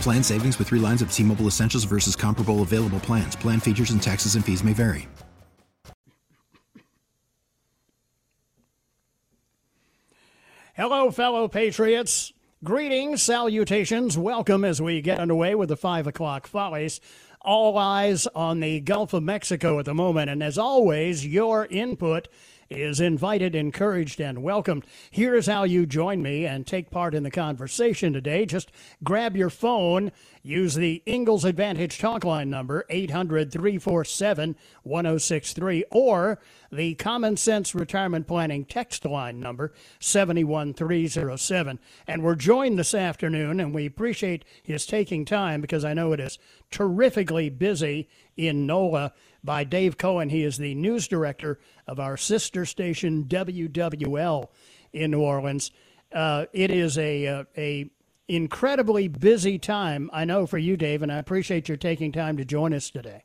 Plan savings with three lines of T Mobile Essentials versus comparable available plans. Plan features and taxes and fees may vary. Hello, fellow patriots. Greetings, salutations, welcome as we get underway with the 5 o'clock follies. All eyes on the Gulf of Mexico at the moment, and as always, your input is invited, encouraged, and welcomed. Here's how you join me and take part in the conversation today. Just grab your phone, use the Ingalls Advantage talk line number, 800 347 1063, or the Common Sense Retirement Planning text line number, 71307. And we're joined this afternoon, and we appreciate his taking time because I know it is terrifically busy in NOLA by Dave Cohen. He is the news director of our sister station WWL in New Orleans. Uh, it is a, a, uh, a incredibly busy time, I know, for you, Dave, and I appreciate your taking time to join us today.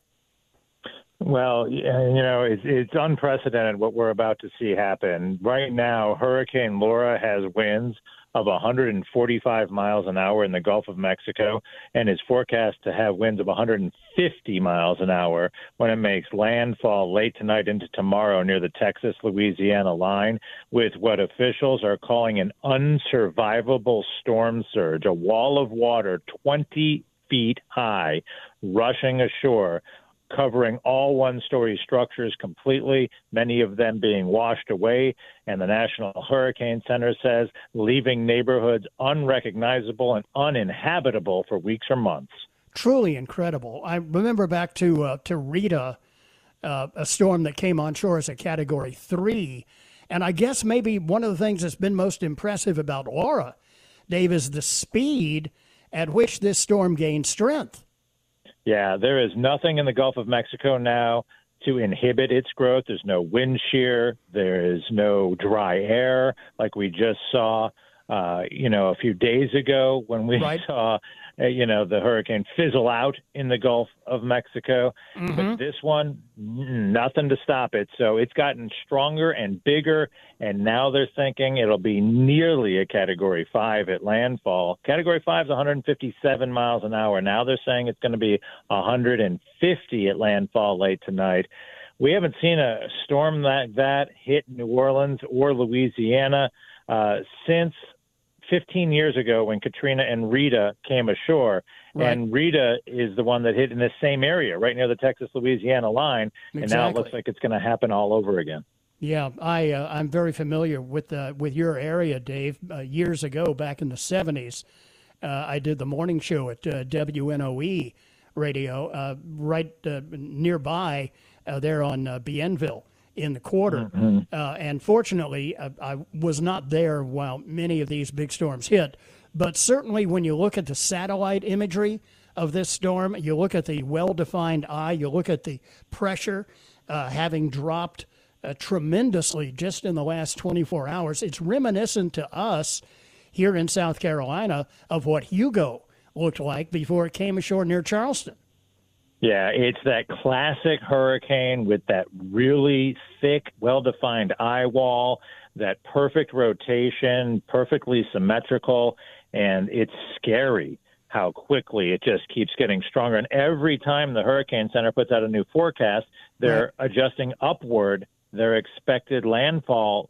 Well, you know, it's, it's unprecedented what we're about to see happen. Right now, Hurricane Laura has winds of 145 miles an hour in the Gulf of Mexico and is forecast to have winds of 150 miles an hour when it makes landfall late tonight into tomorrow near the Texas Louisiana line, with what officials are calling an unsurvivable storm surge, a wall of water 20 feet high rushing ashore covering all one story structures completely, many of them being washed away. And the National Hurricane Center says leaving neighborhoods unrecognizable and uninhabitable for weeks or months. Truly incredible. I remember back to uh, to Rita, uh, a storm that came on shore as a Category Three, and I guess maybe one of the things that's been most impressive about Laura, Dave, is the speed at which this storm gained strength. Yeah, there is nothing in the Gulf of Mexico now to inhibit its growth. There's no wind shear. There is no dry air like we just saw, uh, you know, a few days ago when we right. saw you know, the hurricane fizzle out in the Gulf of Mexico. Mm-hmm. But this one, nothing to stop it. So it's gotten stronger and bigger, and now they're thinking it'll be nearly a Category 5 at landfall. Category 5 is 157 miles an hour. Now they're saying it's going to be 150 at landfall late tonight. We haven't seen a storm like that hit New Orleans or Louisiana uh, since 15 years ago when Katrina and Rita came ashore. Right. And Rita is the one that hit in this same area, right near the Texas Louisiana line. Exactly. And now it looks like it's going to happen all over again. Yeah, I uh, I'm very familiar with uh, with your area, Dave. Uh, years ago, back in the 70s, uh, I did the morning show at uh, WNOE radio uh, right nearby there on Bienville in the quarter. Mm-hmm. Uh, and fortunately, I, I, was not there while many of these big storms hit. But certainly, when you look at the satellite imagery of this storm, you look at the well defined eye, you look at the pressure uh, having dropped uh, tremendously just in the last 24 hours, it's reminiscent to us here in South Carolina of what Hugo looked like before it came ashore near Charleston. Yeah, it's that classic hurricane with that really thick, well defined eye wall, that perfect rotation, perfectly symmetrical, and it's scary how quickly it just keeps getting stronger. And every time the Hurricane Center puts out a new forecast, they're right. adjusting upward their expected landfall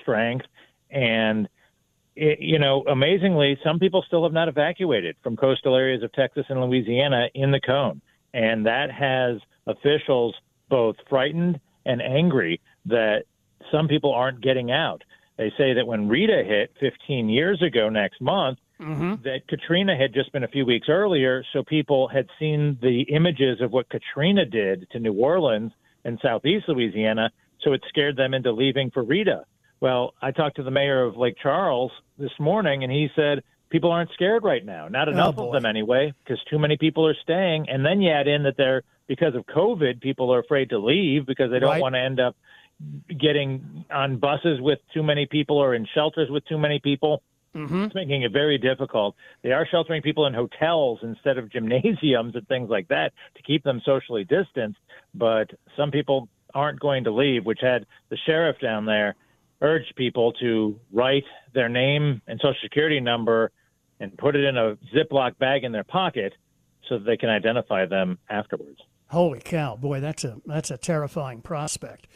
strength. And it, you know, amazingly, some people still have not evacuated from coastal areas of Texas and Louisiana in the cone. And that has officials both frightened and angry that some people aren't getting out. They say that when Rita hit 15 years ago next month, mm-hmm. that Katrina had just been a few weeks earlier, so people had seen the images of what Katrina did to New Orleans and southeast Louisiana, so it scared them into leaving for Rita. Well, I talked to the mayor of Lake Charles this morning, and he said people aren't scared right now. Not oh, enough oh, of them anyway, because too many people are staying. And then you add in that they're because of COVID, people are afraid to leave because they don't right. want to end up getting on buses with too many people or in shelters with too many people. Mm-hmm. It's making it very difficult. They are sheltering people in hotels instead of gymnasiums and things like that to keep them socially distanced. But some people aren't going to leave, which had the sheriff down there urge people to write their name and social security number and put it in a Ziploc bag in their pocket so that they can identify them afterwards. Holy cow, boy, that's a that's a terrifying prospect.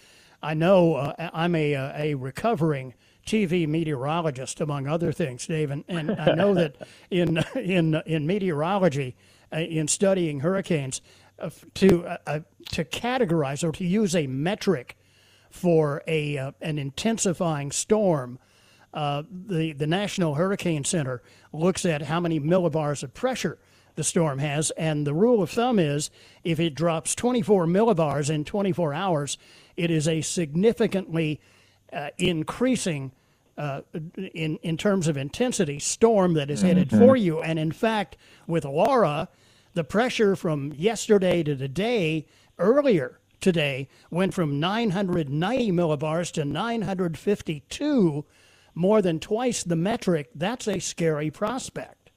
I know uh, I'm a uh, a recovering TV meteorologist, among other things, Dave, and, and I know that in in in meteorology, uh, in studying hurricanes, uh, to uh, uh, to categorize or to use a metric for a uh, an intensifying storm. Uh, the the National Hurricane Center looks at how many millibars of pressure the storm has, and the rule of thumb is if it drops 24 millibars in 24 hours, it is a significantly uh, increasing. Uh, in in terms of intensity, storm that is headed mm-hmm. for you, and in fact, with Laura, the pressure from yesterday to today earlier today went from 990 millibars to 952, more than twice the metric. That's a scary prospect.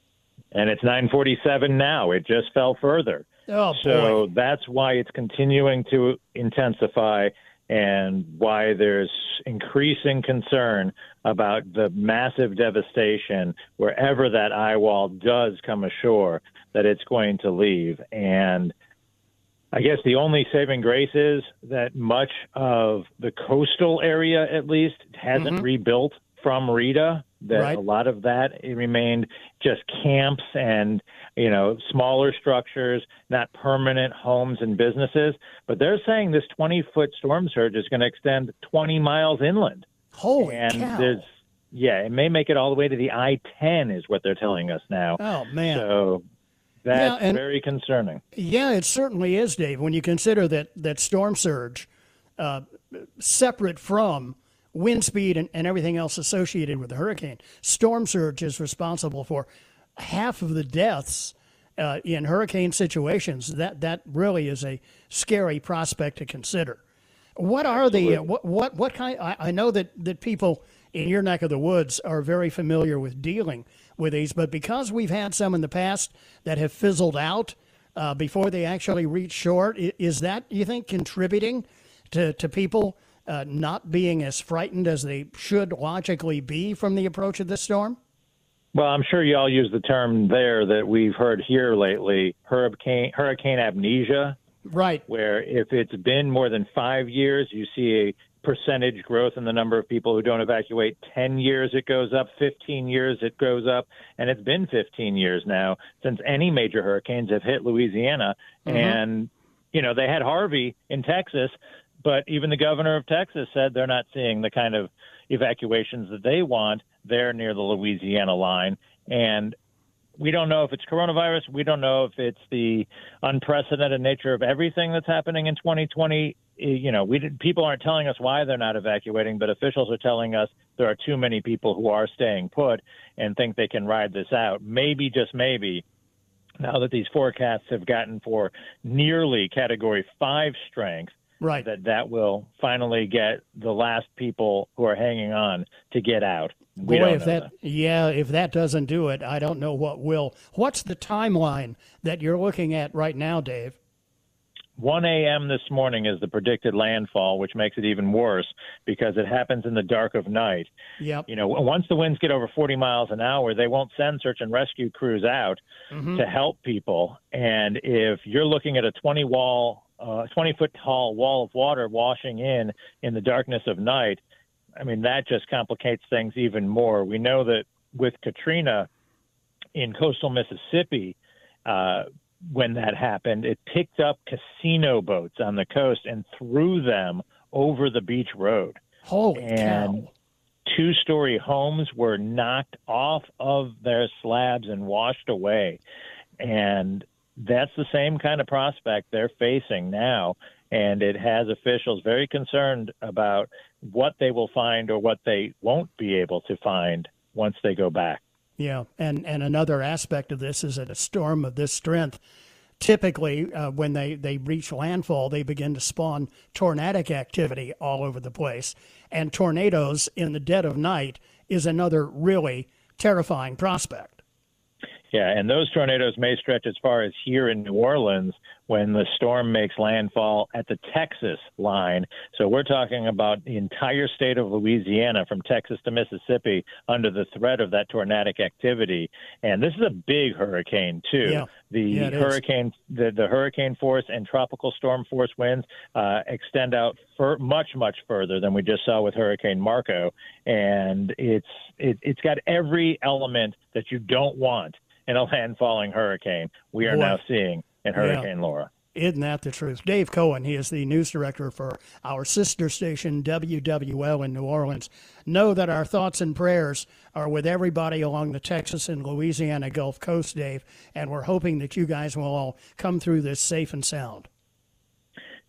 And it's 947 now. It just fell further. Oh, so that's why it's continuing to intensify and why there's increasing concern about the massive devastation wherever that eye wall does come ashore that it's going to leave. And I guess the only saving grace is that much of the coastal area, at least, hasn't mm-hmm. rebuilt from Rita. That right. a lot of that it remained just camps and you know smaller structures, not permanent homes and businesses. But they're saying this 20 foot storm surge is going to extend 20 miles inland. Holy and cow! There's, yeah, it may make it all the way to the I-10, is what they're telling us now. Oh man! So that's yeah, and, very concerning. Yeah, it certainly is, Dave. When you consider that that storm surge, uh, separate from wind speed and, and everything else associated with the hurricane, storm surge is responsible for half of the deaths uh, in hurricane situations. That that really is a scary prospect to consider. What are Absolutely. the uh, what what what kind? I, I know that that people in your neck of the woods are very familiar with dealing with these, but because we've had some in the past that have fizzled out uh, before they actually reach shore, is that you think contributing to to people uh, not being as frightened as they should logically be from the approach of this storm? Well, I'm sure you all use the term there that we've heard here lately, hurricane hurricane amnesia. Right. Where if it's been more than five years, you see a percentage growth in the number of people who don't evacuate. 10 years it goes up, 15 years it goes up, and it's been 15 years now since any major hurricanes have hit Louisiana. Mm-hmm. And, you know, they had Harvey in Texas, but even the governor of Texas said they're not seeing the kind of evacuations that they want there near the Louisiana line. And we don't know if it's coronavirus. We don't know if it's the unprecedented nature of everything that's happening in 2020. You know, we did, people aren't telling us why they're not evacuating, but officials are telling us there are too many people who are staying put and think they can ride this out. Maybe, just maybe, now that these forecasts have gotten for nearly Category Five strength, right. that that will finally get the last people who are hanging on to get out. We Boy, if that, that, yeah, if that doesn't do it, I don't know what will. What's the timeline that you're looking at right now, Dave? 1 a.m. this morning is the predicted landfall, which makes it even worse because it happens in the dark of night. Yep. You know, once the winds get over 40 miles an hour, they won't send search and rescue crews out mm-hmm. to help people. And if you're looking at a 20 wall, uh, 20 foot tall wall of water washing in in the darkness of night, I mean, that just complicates things even more. We know that with Katrina in coastal Mississippi, uh, when that happened, it picked up casino boats on the coast and threw them over the beach road. Holy and cow. Two story homes were knocked off of their slabs and washed away. And that's the same kind of prospect they're facing now. And it has officials very concerned about what they will find or what they won't be able to find once they go back. Yeah, and and another aspect of this is that a storm of this strength, typically uh, when they they reach landfall, they begin to spawn tornadic activity all over the place, and tornadoes in the dead of night is another really terrifying prospect. Yeah, and those tornadoes may stretch as far as here in New Orleans when the storm makes landfall at the Texas line. So we're talking about the entire state of Louisiana from Texas to Mississippi under the threat of that tornadic activity. And this is a big hurricane too. Yeah. The yeah, hurricane, the, the hurricane force and tropical storm force winds uh, extend out for much, much further than we just saw with Hurricane Marco, and it's it, it's got every element that you don't want in a landfalling hurricane. We are Boy. now seeing in Hurricane yeah. Laura. Isn't that the truth? Dave Cohen, he is the news director for our sister station, WWL in New Orleans. Know that our thoughts and prayers are with everybody along the Texas and Louisiana Gulf Coast, Dave, and we're hoping that you guys will all come through this safe and sound.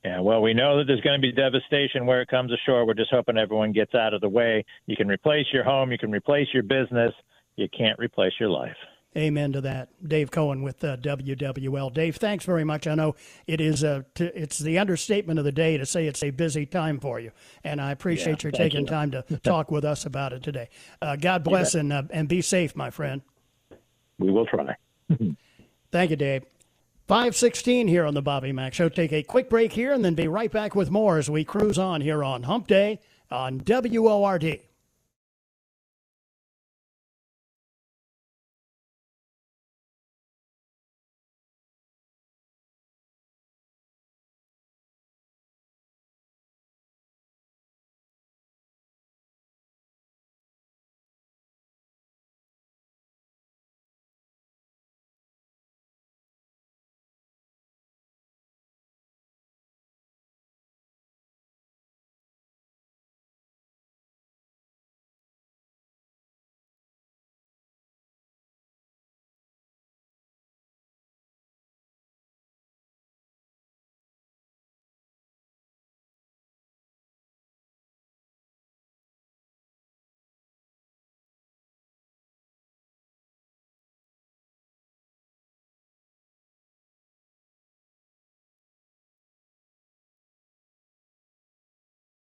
Yeah, well, we know that there's going to be devastation where it comes ashore. We're just hoping everyone gets out of the way. You can replace your home, you can replace your business, you can't replace your life. Amen to that. Dave Cohen with uh, WWL. Dave, thanks very much. I know it is a, t- it's the understatement of the day to say it's a busy time for you, and I appreciate yeah, your taking you. time to talk with us about it today. Uh, God bless and uh, and be safe, my friend. We will try. Thank you, Dave. 516 here on the Bobby Mack Show. Take a quick break here and then be right back with more as we cruise on here on Hump Day on WORD.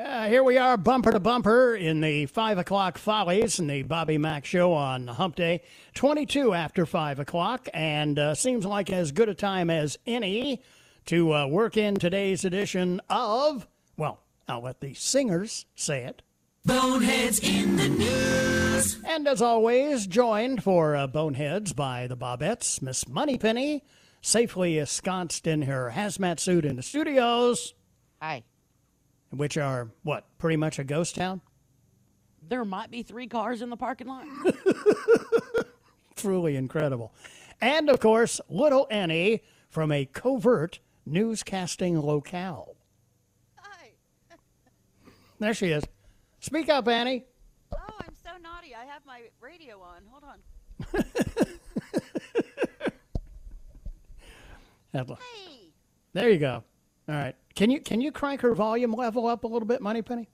Uh, here we are, bumper to bumper, in the 5 o'clock follies in the Bobby Mack Show on Hump Day. 22 after 5 o'clock, and uh, seems like as good a time as any to uh, work in today's edition of, well, I'll let the singers say it. Boneheads in the news. And as always, joined for uh, Boneheads by the Bobettes, Miss Moneypenny, safely ensconced in her hazmat suit in the studios, Hi. Which are, what, pretty much a ghost town? There might be three cars in the parking lot. Truly incredible. And of course, little Annie from a covert newscasting locale. Hi. There she is. Speak up, Annie. Oh, I'm so naughty. I have my radio on. Hold on. Hey. There you go. All right. Can you can you crank her volume level up a little bit, Moneypenny?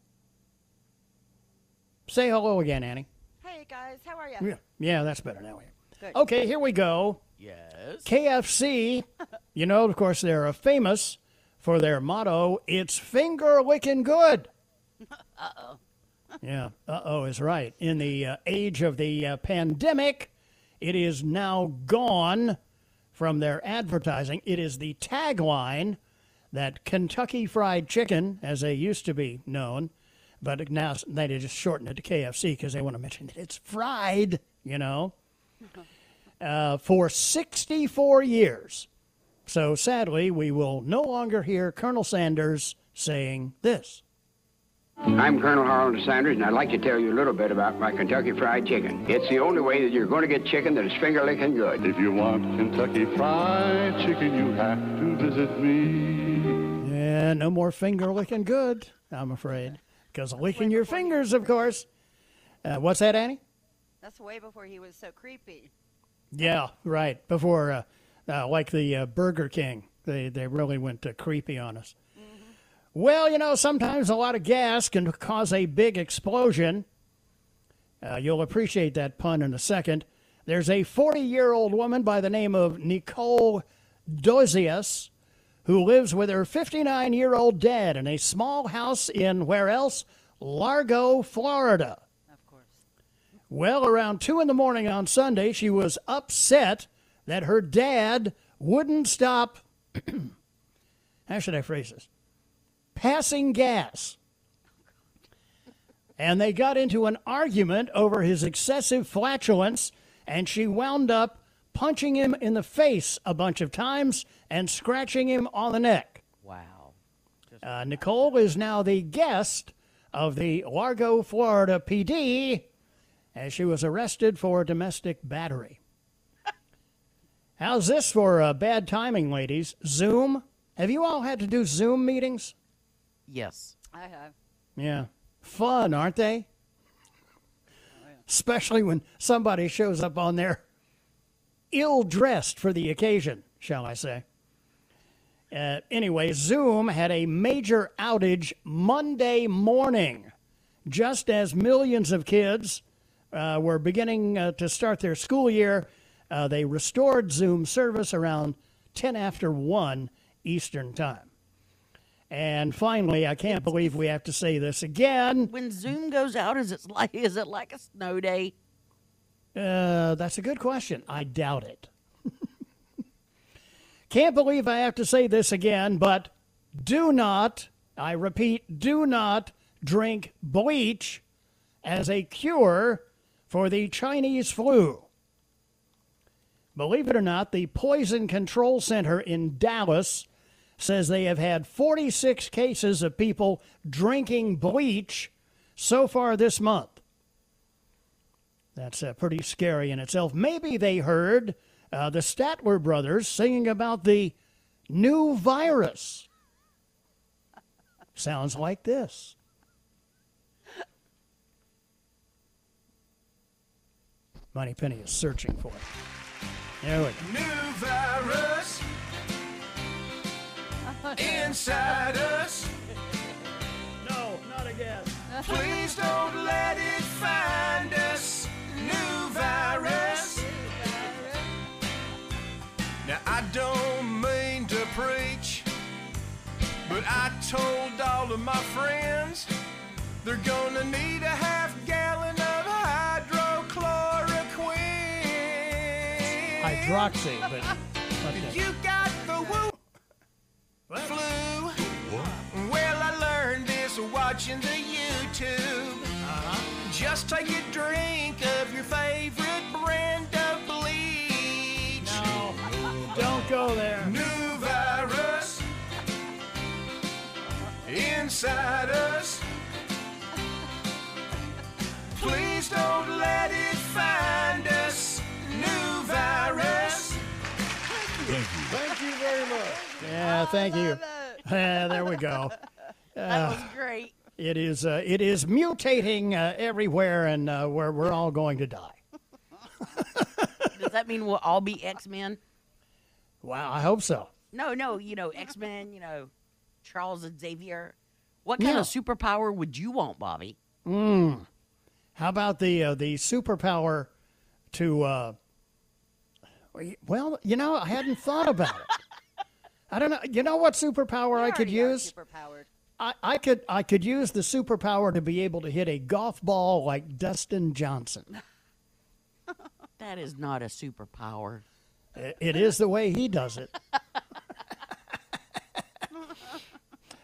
Say hello again, Annie. Hey guys, how are you? Yeah, yeah, that's better now. Good. Okay, here we go. yes. KFC, you know, of course, they're famous for their motto, it's finger licking good. uh oh. yeah, uh oh is right. In the uh, age of the uh, pandemic, it is now gone from their advertising. It is the tagline that Kentucky Fried Chicken, as they used to be known, but now they just shortened it to KFC because they want to mention that it's fried, you know uh, for 64 years. So sadly, we will no longer hear Colonel Sanders saying this. I'm Colonel Harold Sanders, and I'd like to tell you a little bit about my Kentucky Fried Chicken. It's the only way that you're going to get chicken that is finger licking good. If you want Kentucky Fried Chicken, you have to visit me. Yeah, no more finger licking good, I'm afraid. Because licking your fingers, of course. Uh, what's that, Annie? That's way before he was so creepy. Yeah, right. Before, uh, uh, like the uh, Burger King, they, they really went uh, creepy on us. Well, you know, sometimes a lot of gas can cause a big explosion. Uh, you'll appreciate that pun in a second. There's a 40 year old woman by the name of Nicole Dozius who lives with her 59 year old dad in a small house in where else? Largo, Florida. Of course. Well, around 2 in the morning on Sunday, she was upset that her dad wouldn't stop. How should I phrase this? Passing gas. And they got into an argument over his excessive flatulence, and she wound up punching him in the face a bunch of times and scratching him on the neck. Wow. Uh, Nicole is now the guest of the Largo, Florida PD as she was arrested for domestic battery. How's this for uh, bad timing, ladies? Zoom? Have you all had to do Zoom meetings? Yes. I have. Yeah. Fun, aren't they? Especially when somebody shows up on there ill dressed for the occasion, shall I say. Uh, anyway, Zoom had a major outage Monday morning, just as millions of kids uh, were beginning uh, to start their school year. Uh, they restored Zoom service around 10 after 1 Eastern Time. And finally, I can't believe we have to say this again. When Zoom goes out, is it like is it like a snow day? Uh, that's a good question. I doubt it. Can't believe I have to say this again, but do not, I repeat, do not drink bleach as a cure for the Chinese flu. Believe it or not, the Poison Control Center in Dallas says they have had 46 cases of people drinking bleach so far this month. That's uh, pretty scary in itself. Maybe they heard uh, the Statler brothers singing about the new virus. sounds like this. Moneypenny is searching for it. There we go. New virus inside us. No, not again. Please don't let it find us. New virus. Now I don't mean to preach, but I told all of my friends they're gonna need a half gallon of hydrochloroquine. Hydroxy, but, but the- You got the woo flu. Well, I learned this watching the YouTube. Uh-huh. Just take a drink of your favorite inside us. Please don't let it find us. New virus. Thank you Thank you very much. Yeah, thank you. Yeah, there we go. That Uh, was great. it is uh, it is mutating uh, everywhere, and uh, we're we're all going to die. Does that mean we'll all be X Men? Wow, I hope so. No, no, you know, X Men, you know, Charles Xavier. What kind Yeah. of superpower would you want, Bobby? Mm. How about the uh, the superpower to? Uh, well, you know, I hadn't thought about it. I don't know. You know what superpower I could use? I, I could I could use the superpower to be able to hit a golf ball like Dustin Johnson. That is not a superpower. It- It is the way he does it.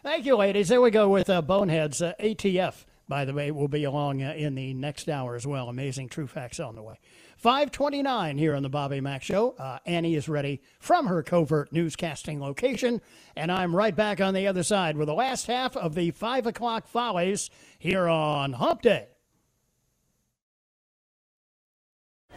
Thank you, ladies. There we go with uh, Boneheads. Uh, ATF, by the way, will be along uh, in the next hour as well. Amazing true facts on the way. 529 here on the Bobby Mack Show. Uh, Annie is ready from her covert newscasting location, and I'm right back on the other side with the last half of the 5 o'clock follies here on Hump Day.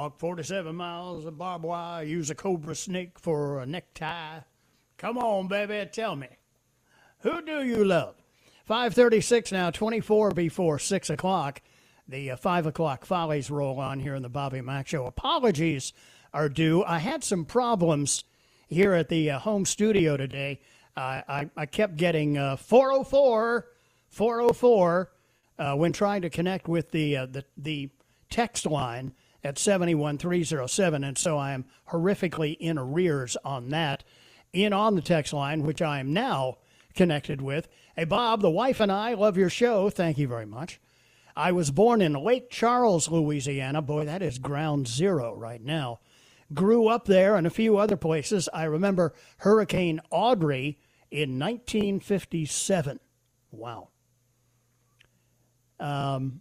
Walk 47 miles of barbed wire, use a cobra snake for a necktie. Come on, baby, tell me. Who do you love? 536 now, 24 before 6 o'clock. The uh, 5 o'clock follies roll on here in the Bobby Mack Show. Apologies are due. I had some problems here at the uh, home studio today. Uh, I, I kept getting uh, 404, 404 uh, when trying to connect with the, uh, the, the text line at 71307. And so I am horrifically in arrears on that. In on the text line, which I am now connected with. Hey, Bob, the wife and I love your show. Thank you very much. I was born in Lake Charles, Louisiana. Boy, that is ground zero right now. Grew up there and a few other places. I remember Hurricane Audrey in 1957. Wow. Um,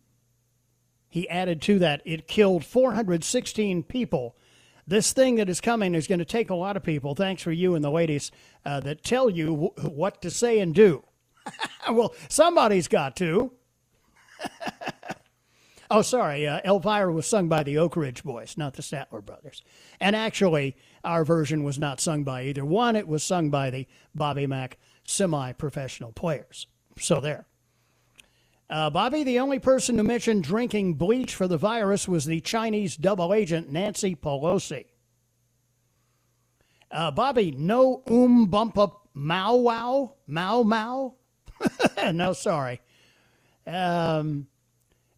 he added to that, it killed 416 people. This thing that is coming is going to take a lot of people. Thanks for you and the ladies uh, that tell you w- what to say and do. well, somebody's got to. oh, sorry. Uh, Elvira was sung by the Oak Ridge Boys, not the Statler Brothers. And actually, our version was not sung by either one. It was sung by the Bobby Mack semi professional players. So there. Uh, Bobby, the only person who mentioned drinking bleach for the virus was the Chinese double agent Nancy Pelosi. Uh, Bobby, no um bump up Mao wow? Mao Mao? no, sorry. Um,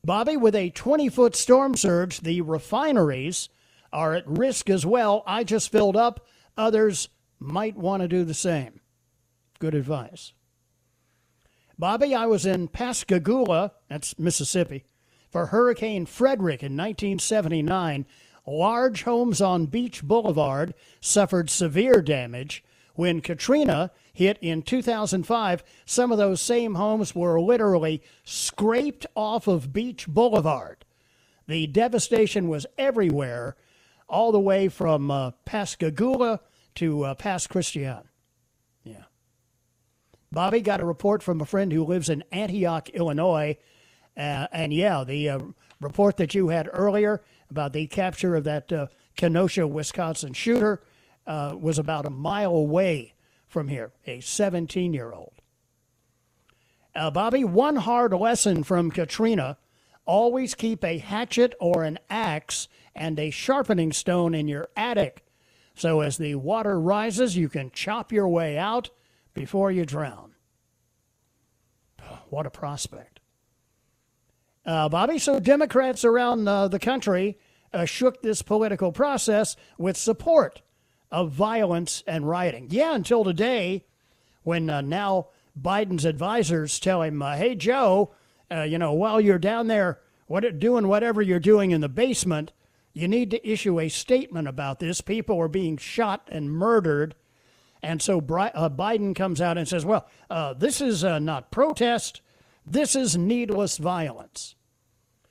Bobby, with a 20 foot storm surge, the refineries are at risk as well. I just filled up. Others might want to do the same. Good advice. Bobby, I was in Pascagoula, that's Mississippi, for Hurricane Frederick in 1979. Large homes on Beach Boulevard suffered severe damage. When Katrina hit in 2005, some of those same homes were literally scraped off of Beach Boulevard. The devastation was everywhere, all the way from uh, Pascagoula to uh, Pass Christian. Bobby got a report from a friend who lives in Antioch, Illinois. Uh, and yeah, the uh, report that you had earlier about the capture of that uh, Kenosha, Wisconsin shooter uh, was about a mile away from here, a 17 year old. Uh, Bobby, one hard lesson from Katrina always keep a hatchet or an axe and a sharpening stone in your attic. So as the water rises, you can chop your way out before you drown. What a prospect. Uh, Bobby, so Democrats around uh, the country uh, shook this political process with support of violence and rioting. Yeah, until today, when uh, now Biden's advisors tell him, uh, hey, Joe, uh, you know, while you're down there what, doing whatever you're doing in the basement, you need to issue a statement about this. People are being shot and murdered and so uh, Biden comes out and says, well, uh, this is uh, not protest, this is needless violence.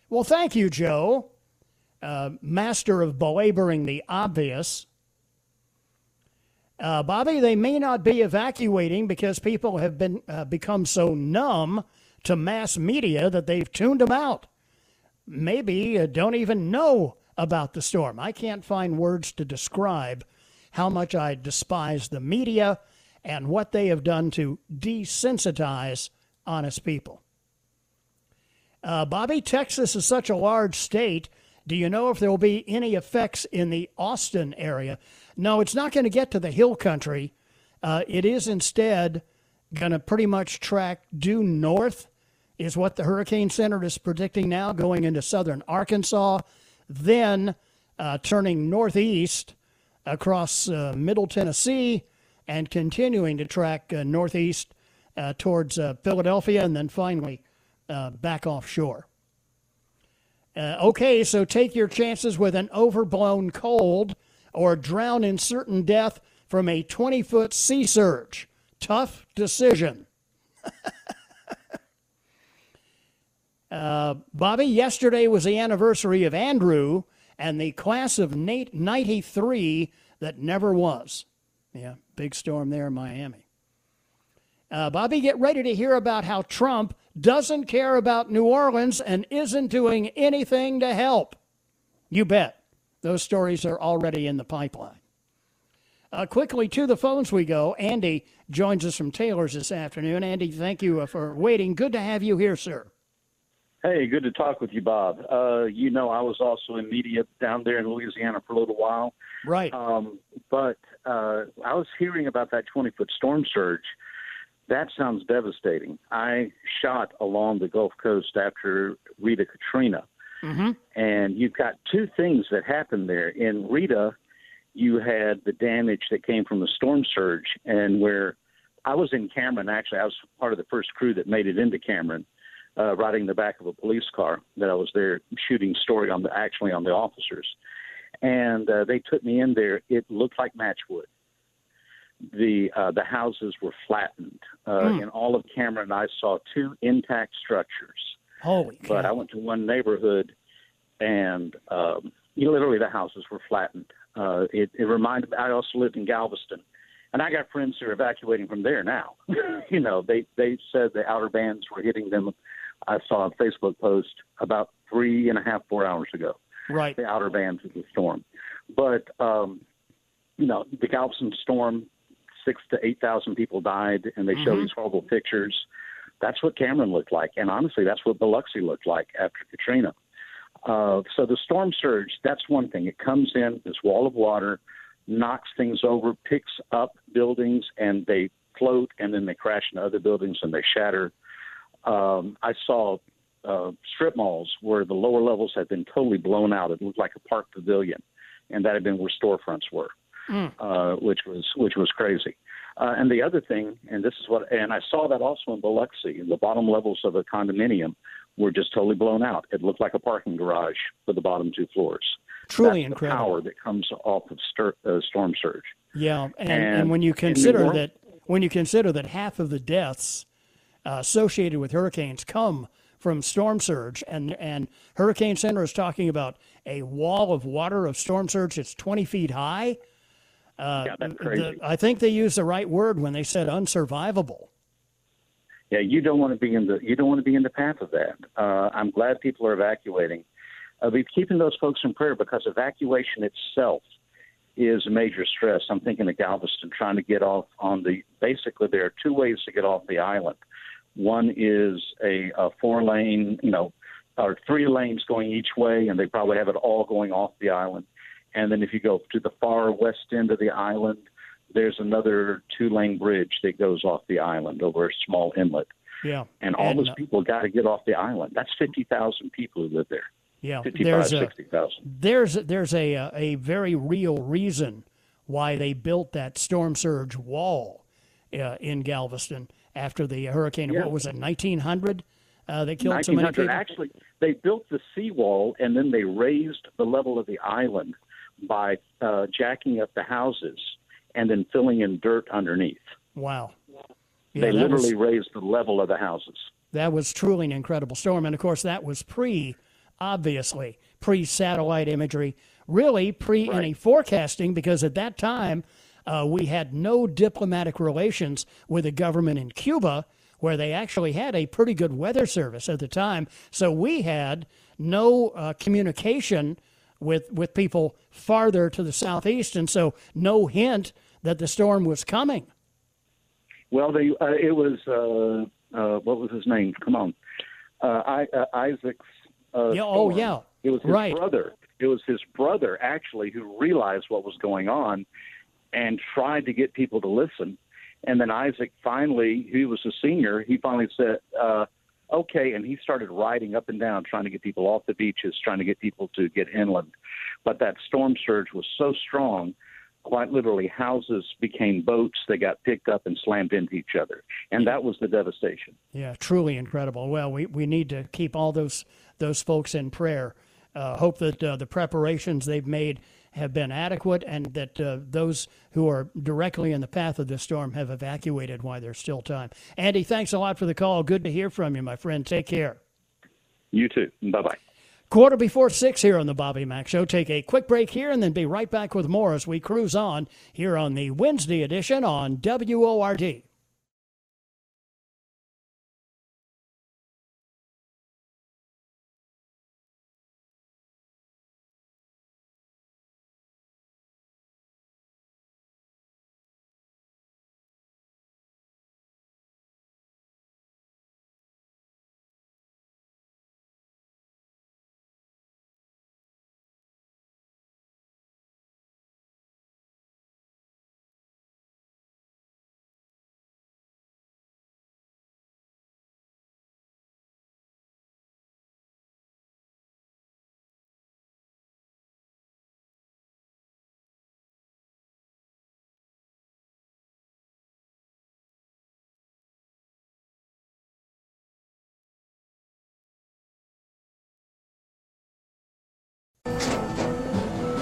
Well, thank you, Joe, uh, master of belaboring the obvious. Uh, Bobby, they may not be evacuating because people have been become so numb to mass media that they've tuned them out. Maybe don't even know about the storm. I can't find words to describe how much I despise the media and what they have done to desensitize honest people. Uh, Bobby, Texas is such a large state. Do you know if there will be any effects in the Austin area? No, it's not going to get to the hill country. Uh, it is instead going to pretty much track due north, is what the Hurricane Center is predicting now, going into southern Arkansas, then uh, turning northeast across uh, Middle Tennessee and continuing to track uh, northeast uh, towards uh, Philadelphia and then finally uh, back offshore. Uh, okay, so take your chances with an overblown cold or drown in certain death from a 20 foot sea surge. Tough decision. Bobby, yesterday was the anniversary of Andrew and the class of 93 that never was. Yeah, big storm there in Miami. Uh, Bobby, get ready to hear about how Trump doesn't care about New Orleans and isn't doing anything to help. You bet. Those stories are already in the pipeline. Uh, quickly to the phones we go. Andy joins us from Taylors this afternoon. Andy, thank you for waiting. Good to have you here, sir. Hey, good to talk with you, Bob. Uh, you know, I was also in media down there in Louisiana for a little while. Right. Um, but uh, I was hearing about that 20 foot storm surge. That sounds devastating. I shot along the Gulf Coast after Rita Katrina. Mm-hmm. And you've got two things that happened there. In Rita, you had the damage that came from the storm surge, and where I was in Cameron, actually, I was part of the first crew that made it into Cameron uh, riding the back of a police car that I was there shooting story on the actually on the officers, and uh, they took me in there. It looked like matchwood. the uh, the houses were flattened. Uh, Hmm. In all of Cameron, I saw two intact structures. Holy But I went to one neighborhood, and um, literally the houses were flattened. Uh, it, it reminded. I also lived in Galveston, and I got friends who are evacuating from there now. you know, they they said the outer bands were hitting them. I saw a Facebook post about three and a half, four hours ago. Right. The outer bands of the storm, but um, you know, the Galveston storm, six to eight thousand people died, and they show Mhm. these horrible pictures. That's what Cameron looked like, and honestly, that's what Biloxi looked like after Katrina. Uh, so the storm surge, that's one thing. It comes in, this wall of water, knocks things over, picks up buildings, and they float, and then they crash into other buildings and they shatter. Um, I saw uh, strip malls where the lower levels had been totally blown out. It looked like a park pavilion, and that had been where storefronts were uh, which was which was crazy. Uh, and the other thing, and this is what, and I saw that also in Biloxi, the bottom levels of a condominium were just totally blown out. It looked like a parking garage for the bottom two floors. Truly That's incredible. The power that comes off of stir, uh, storm surge. Yeah, and, and, And when you consider that when you consider that half of the deaths uh, associated with hurricanes come from storm surge, and and Hurricane Center is talking about a wall of water of storm surge It's 20 feet high. Uh, Yeah, that's the- crazy. I think they used the right word when they said unsurvivable. Yeah, you don't want to be in the you don't want to be in the path of that. Uh, I'm glad people are evacuating. Uh, be keeping those folks in prayer because evacuation itself is a major stress. I'm thinking of Galveston trying to get off on the. Basically, there are two ways to get off the island. One is a, a four lane, you know, or three lanes going each way, and they probably have it all going off the island. And then if you go to the far west end of the island, there's another two lane bridge that goes off the island over a small inlet. Yeah, And all those uh, people got to get off the island. That's 50,000 people who live there. Yeah, 55, there's a 60,000. there's there's a uh, a very real reason why they built that storm surge wall uh, in Galveston after the hurricane. Yeah. What was it, 1900? Uh, that killed so many people. Actually, they built the seawall and then they raised the level of the island by uh, jacking up the houses and then filling in dirt underneath. Wow. Yeah, they that was- literally raised the level of the houses. That was truly an incredible storm. And of course, that was pre, obviously, pre satellite imagery, really pre any forecasting, because at that time, uh, we had no diplomatic relations with the government in Cuba, where they actually had a pretty good weather service at the time. So we had no uh, communication with, with people farther to the southeast, and so no hint that the storm was coming. Well, they, uh, it was, uh, uh, what was his name? Come on. Uh, I, uh, Isaac's. Uh, Yeah, oh, yeah. It was his Right. brother. It was his brother, actually, who realized what was going on and tried to get people to listen. And then Isaac finally, he was a senior, he finally said, uh, okay. And he started riding up and down, trying to get people off the beaches, trying to get people to get inland. But that storm surge was so strong, quite literally, houses became boats. They got picked up and slammed into each other. And that was the devastation. Yeah, truly incredible. Well, we, we need to keep all those those folks in prayer. Uh, hope that uh, the preparations they've made have been adequate and that uh, those who are directly in the path of this storm have evacuated while there's still time. Andy, thanks a lot for the call. Good to hear from you, my friend. Take care. You too. Bye bye. Quarter before six here on the Bobby Mack Show. Take a quick break here and then be right back with more as we cruise on here on the Wednesday edition on WORD.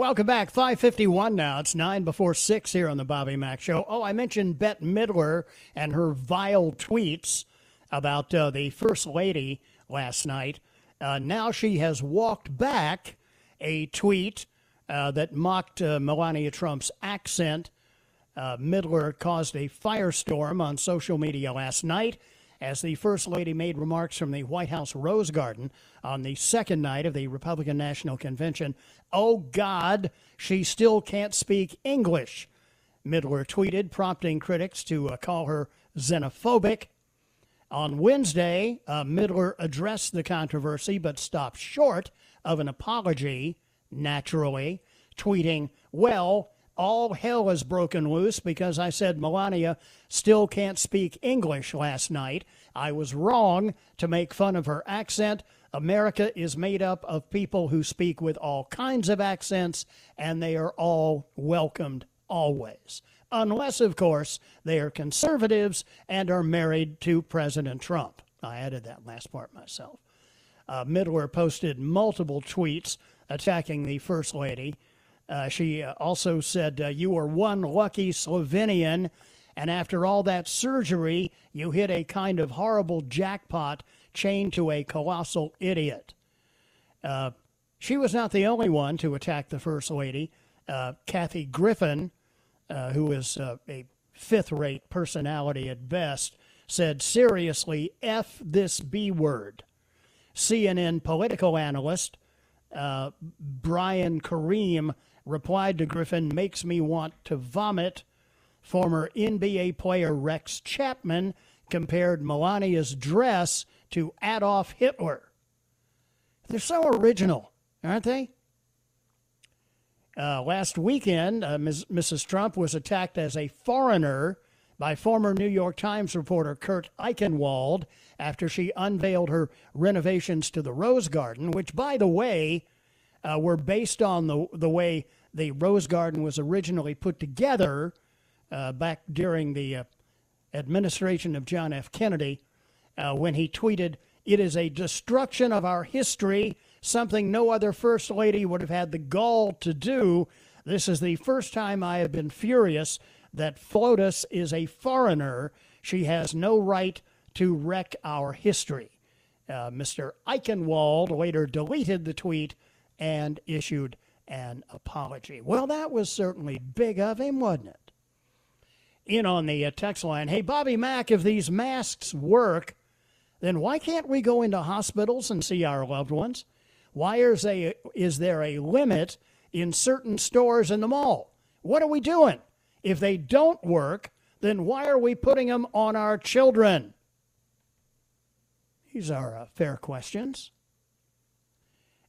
Welcome back. 551 now. It's 9 before 6 here on the Bobby Mack Show. Oh, I mentioned Bette Midler and her vile tweets about uh, the First Lady last night. Uh, now she has walked back a tweet uh, that mocked uh, Melania Trump's accent. Uh, Midler caused a firestorm on social media last night as the First Lady made remarks from the White House Rose Garden on the second night of the Republican National Convention. Oh, God, she still can't speak English, Midler tweeted, prompting critics to uh, call her xenophobic. On Wednesday, uh, Midler addressed the controversy but stopped short of an apology, naturally, tweeting, Well, all hell has broken loose because I said Melania still can't speak English last night. I was wrong to make fun of her accent. America is made up of people who speak with all kinds of accents, and they are all welcomed always. Unless, of course, they are conservatives and are married to President Trump. I added that last part myself. Uh, Midler posted multiple tweets attacking the First Lady uh, she uh, also said, uh, You are one lucky Slovenian, and after all that surgery, you hit a kind of horrible jackpot chained to a colossal idiot. Uh, she was not the only one to attack the First Lady. Uh, Kathy Griffin, uh, who is a fifth rate personality at best, said, Seriously, F this B word. CNN political analyst Brian Karem replied to Griffin, makes me want to vomit. Former NBA player Rex Chapman compared Melania's dress to Adolf Hitler. They're so original, aren't they? Uh, last weekend, uh, Ms., Mrs. Trump was attacked as a foreigner by former New York Times reporter Kurt Eichenwald after she unveiled her renovations to the Rose Garden, which, by the way, uh, were based on the, the way the Rose Garden was originally put together uh, back during the uh, administration of John F. Kennedy uh, when he tweeted, It is a destruction of our history, something no other First Lady would have had the gall to do. This is the first time I have been furious that FLOTUS is a foreigner. She has no right to wreck our history. Uh, Mr. Eichenwald later deleted the tweet and issued an apology. Well, that was certainly big of him, wasn't it? In on the uh, text line, hey, Bobby Mack, if these masks work, then why can't we go into hospitals and see our loved ones? Why is, a, is there a limit in certain stores in the mall? What are we doing? If they don't work, then why are we putting them on our children? These are uh, fair questions.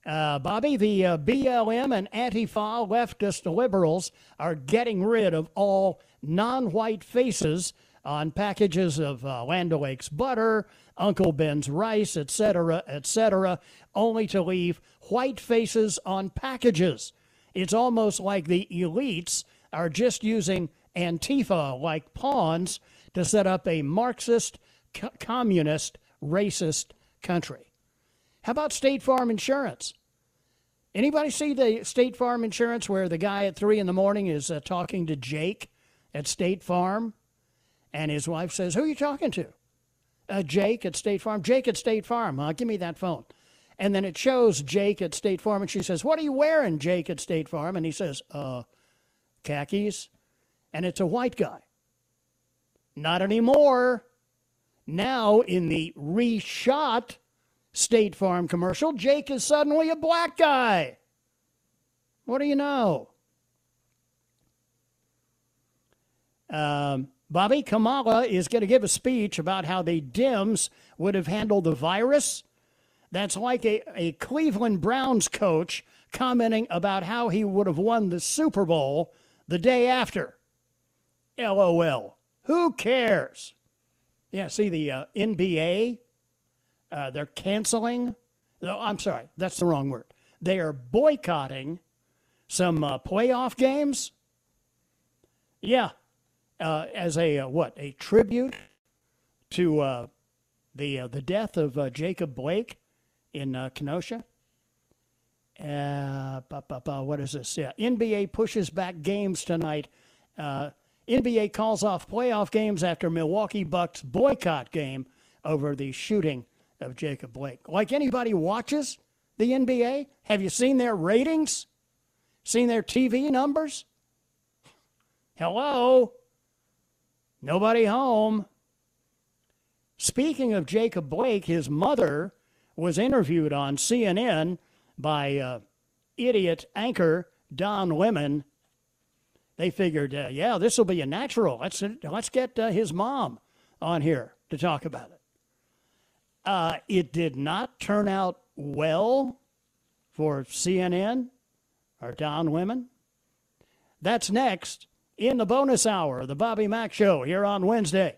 Uh, Bobby, the uh, BLM and Antifa leftist liberals are getting rid of all non white faces on packages of uh, Land O'Lakes butter, Uncle Ben's rice, etc., etc., only to leave white faces on packages. It's almost like the elites are just using Antifa like pawns to set up a Marxist, co- communist, racist country. How about State Farm Insurance? Anybody see the State Farm Insurance where the guy at three in the morning is uh, talking to Jake at State Farm, and his wife says, "Who are you talking to?" Uh, Jake at State Farm. Jake at State Farm. Uh, give me that phone. And then it shows Jake at State Farm, and she says, "What are you wearing, Jake at State Farm?" And he says, "Uh, khakis, and it's a white guy. Not anymore. Now, in the reshot State Farm commercial, Jake is suddenly a black guy. What do you know? Um, Bobby Kamala is going to give a speech about how the Dems would have handled the virus. That's like a, a Cleveland Browns coach commenting about how he would have won the Super Bowl the day after. LOL. Who cares? Yeah, see the uh, NBA, uh, they're canceling. No, I'm sorry, that's the wrong word. They are boycotting some uh, playoff games. Yeah, uh, as a uh, what a tribute to uh, the uh, the death of Jacob Blake in Kenosha. Bu- bu- bu- what is this? Yeah, NBA pushes back games tonight. NBA calls off playoff games after Milwaukee Bucks boycott game over the shooting of Jacob Blake. Like anybody watches the NBA, have you seen their ratings? Seen their TV numbers? Hello? Nobody home. Speaking of Jacob Blake, his mother was interviewed on CNN by uh, idiot anchor Don Lemon. They figured, uh, yeah, this will be a natural. Let's let's get uh, his mom on here to talk about it. Uh, it did not turn out well for CNN or Don Women. That's next in the bonus hour the Bobby Mack Show here on Wednesday.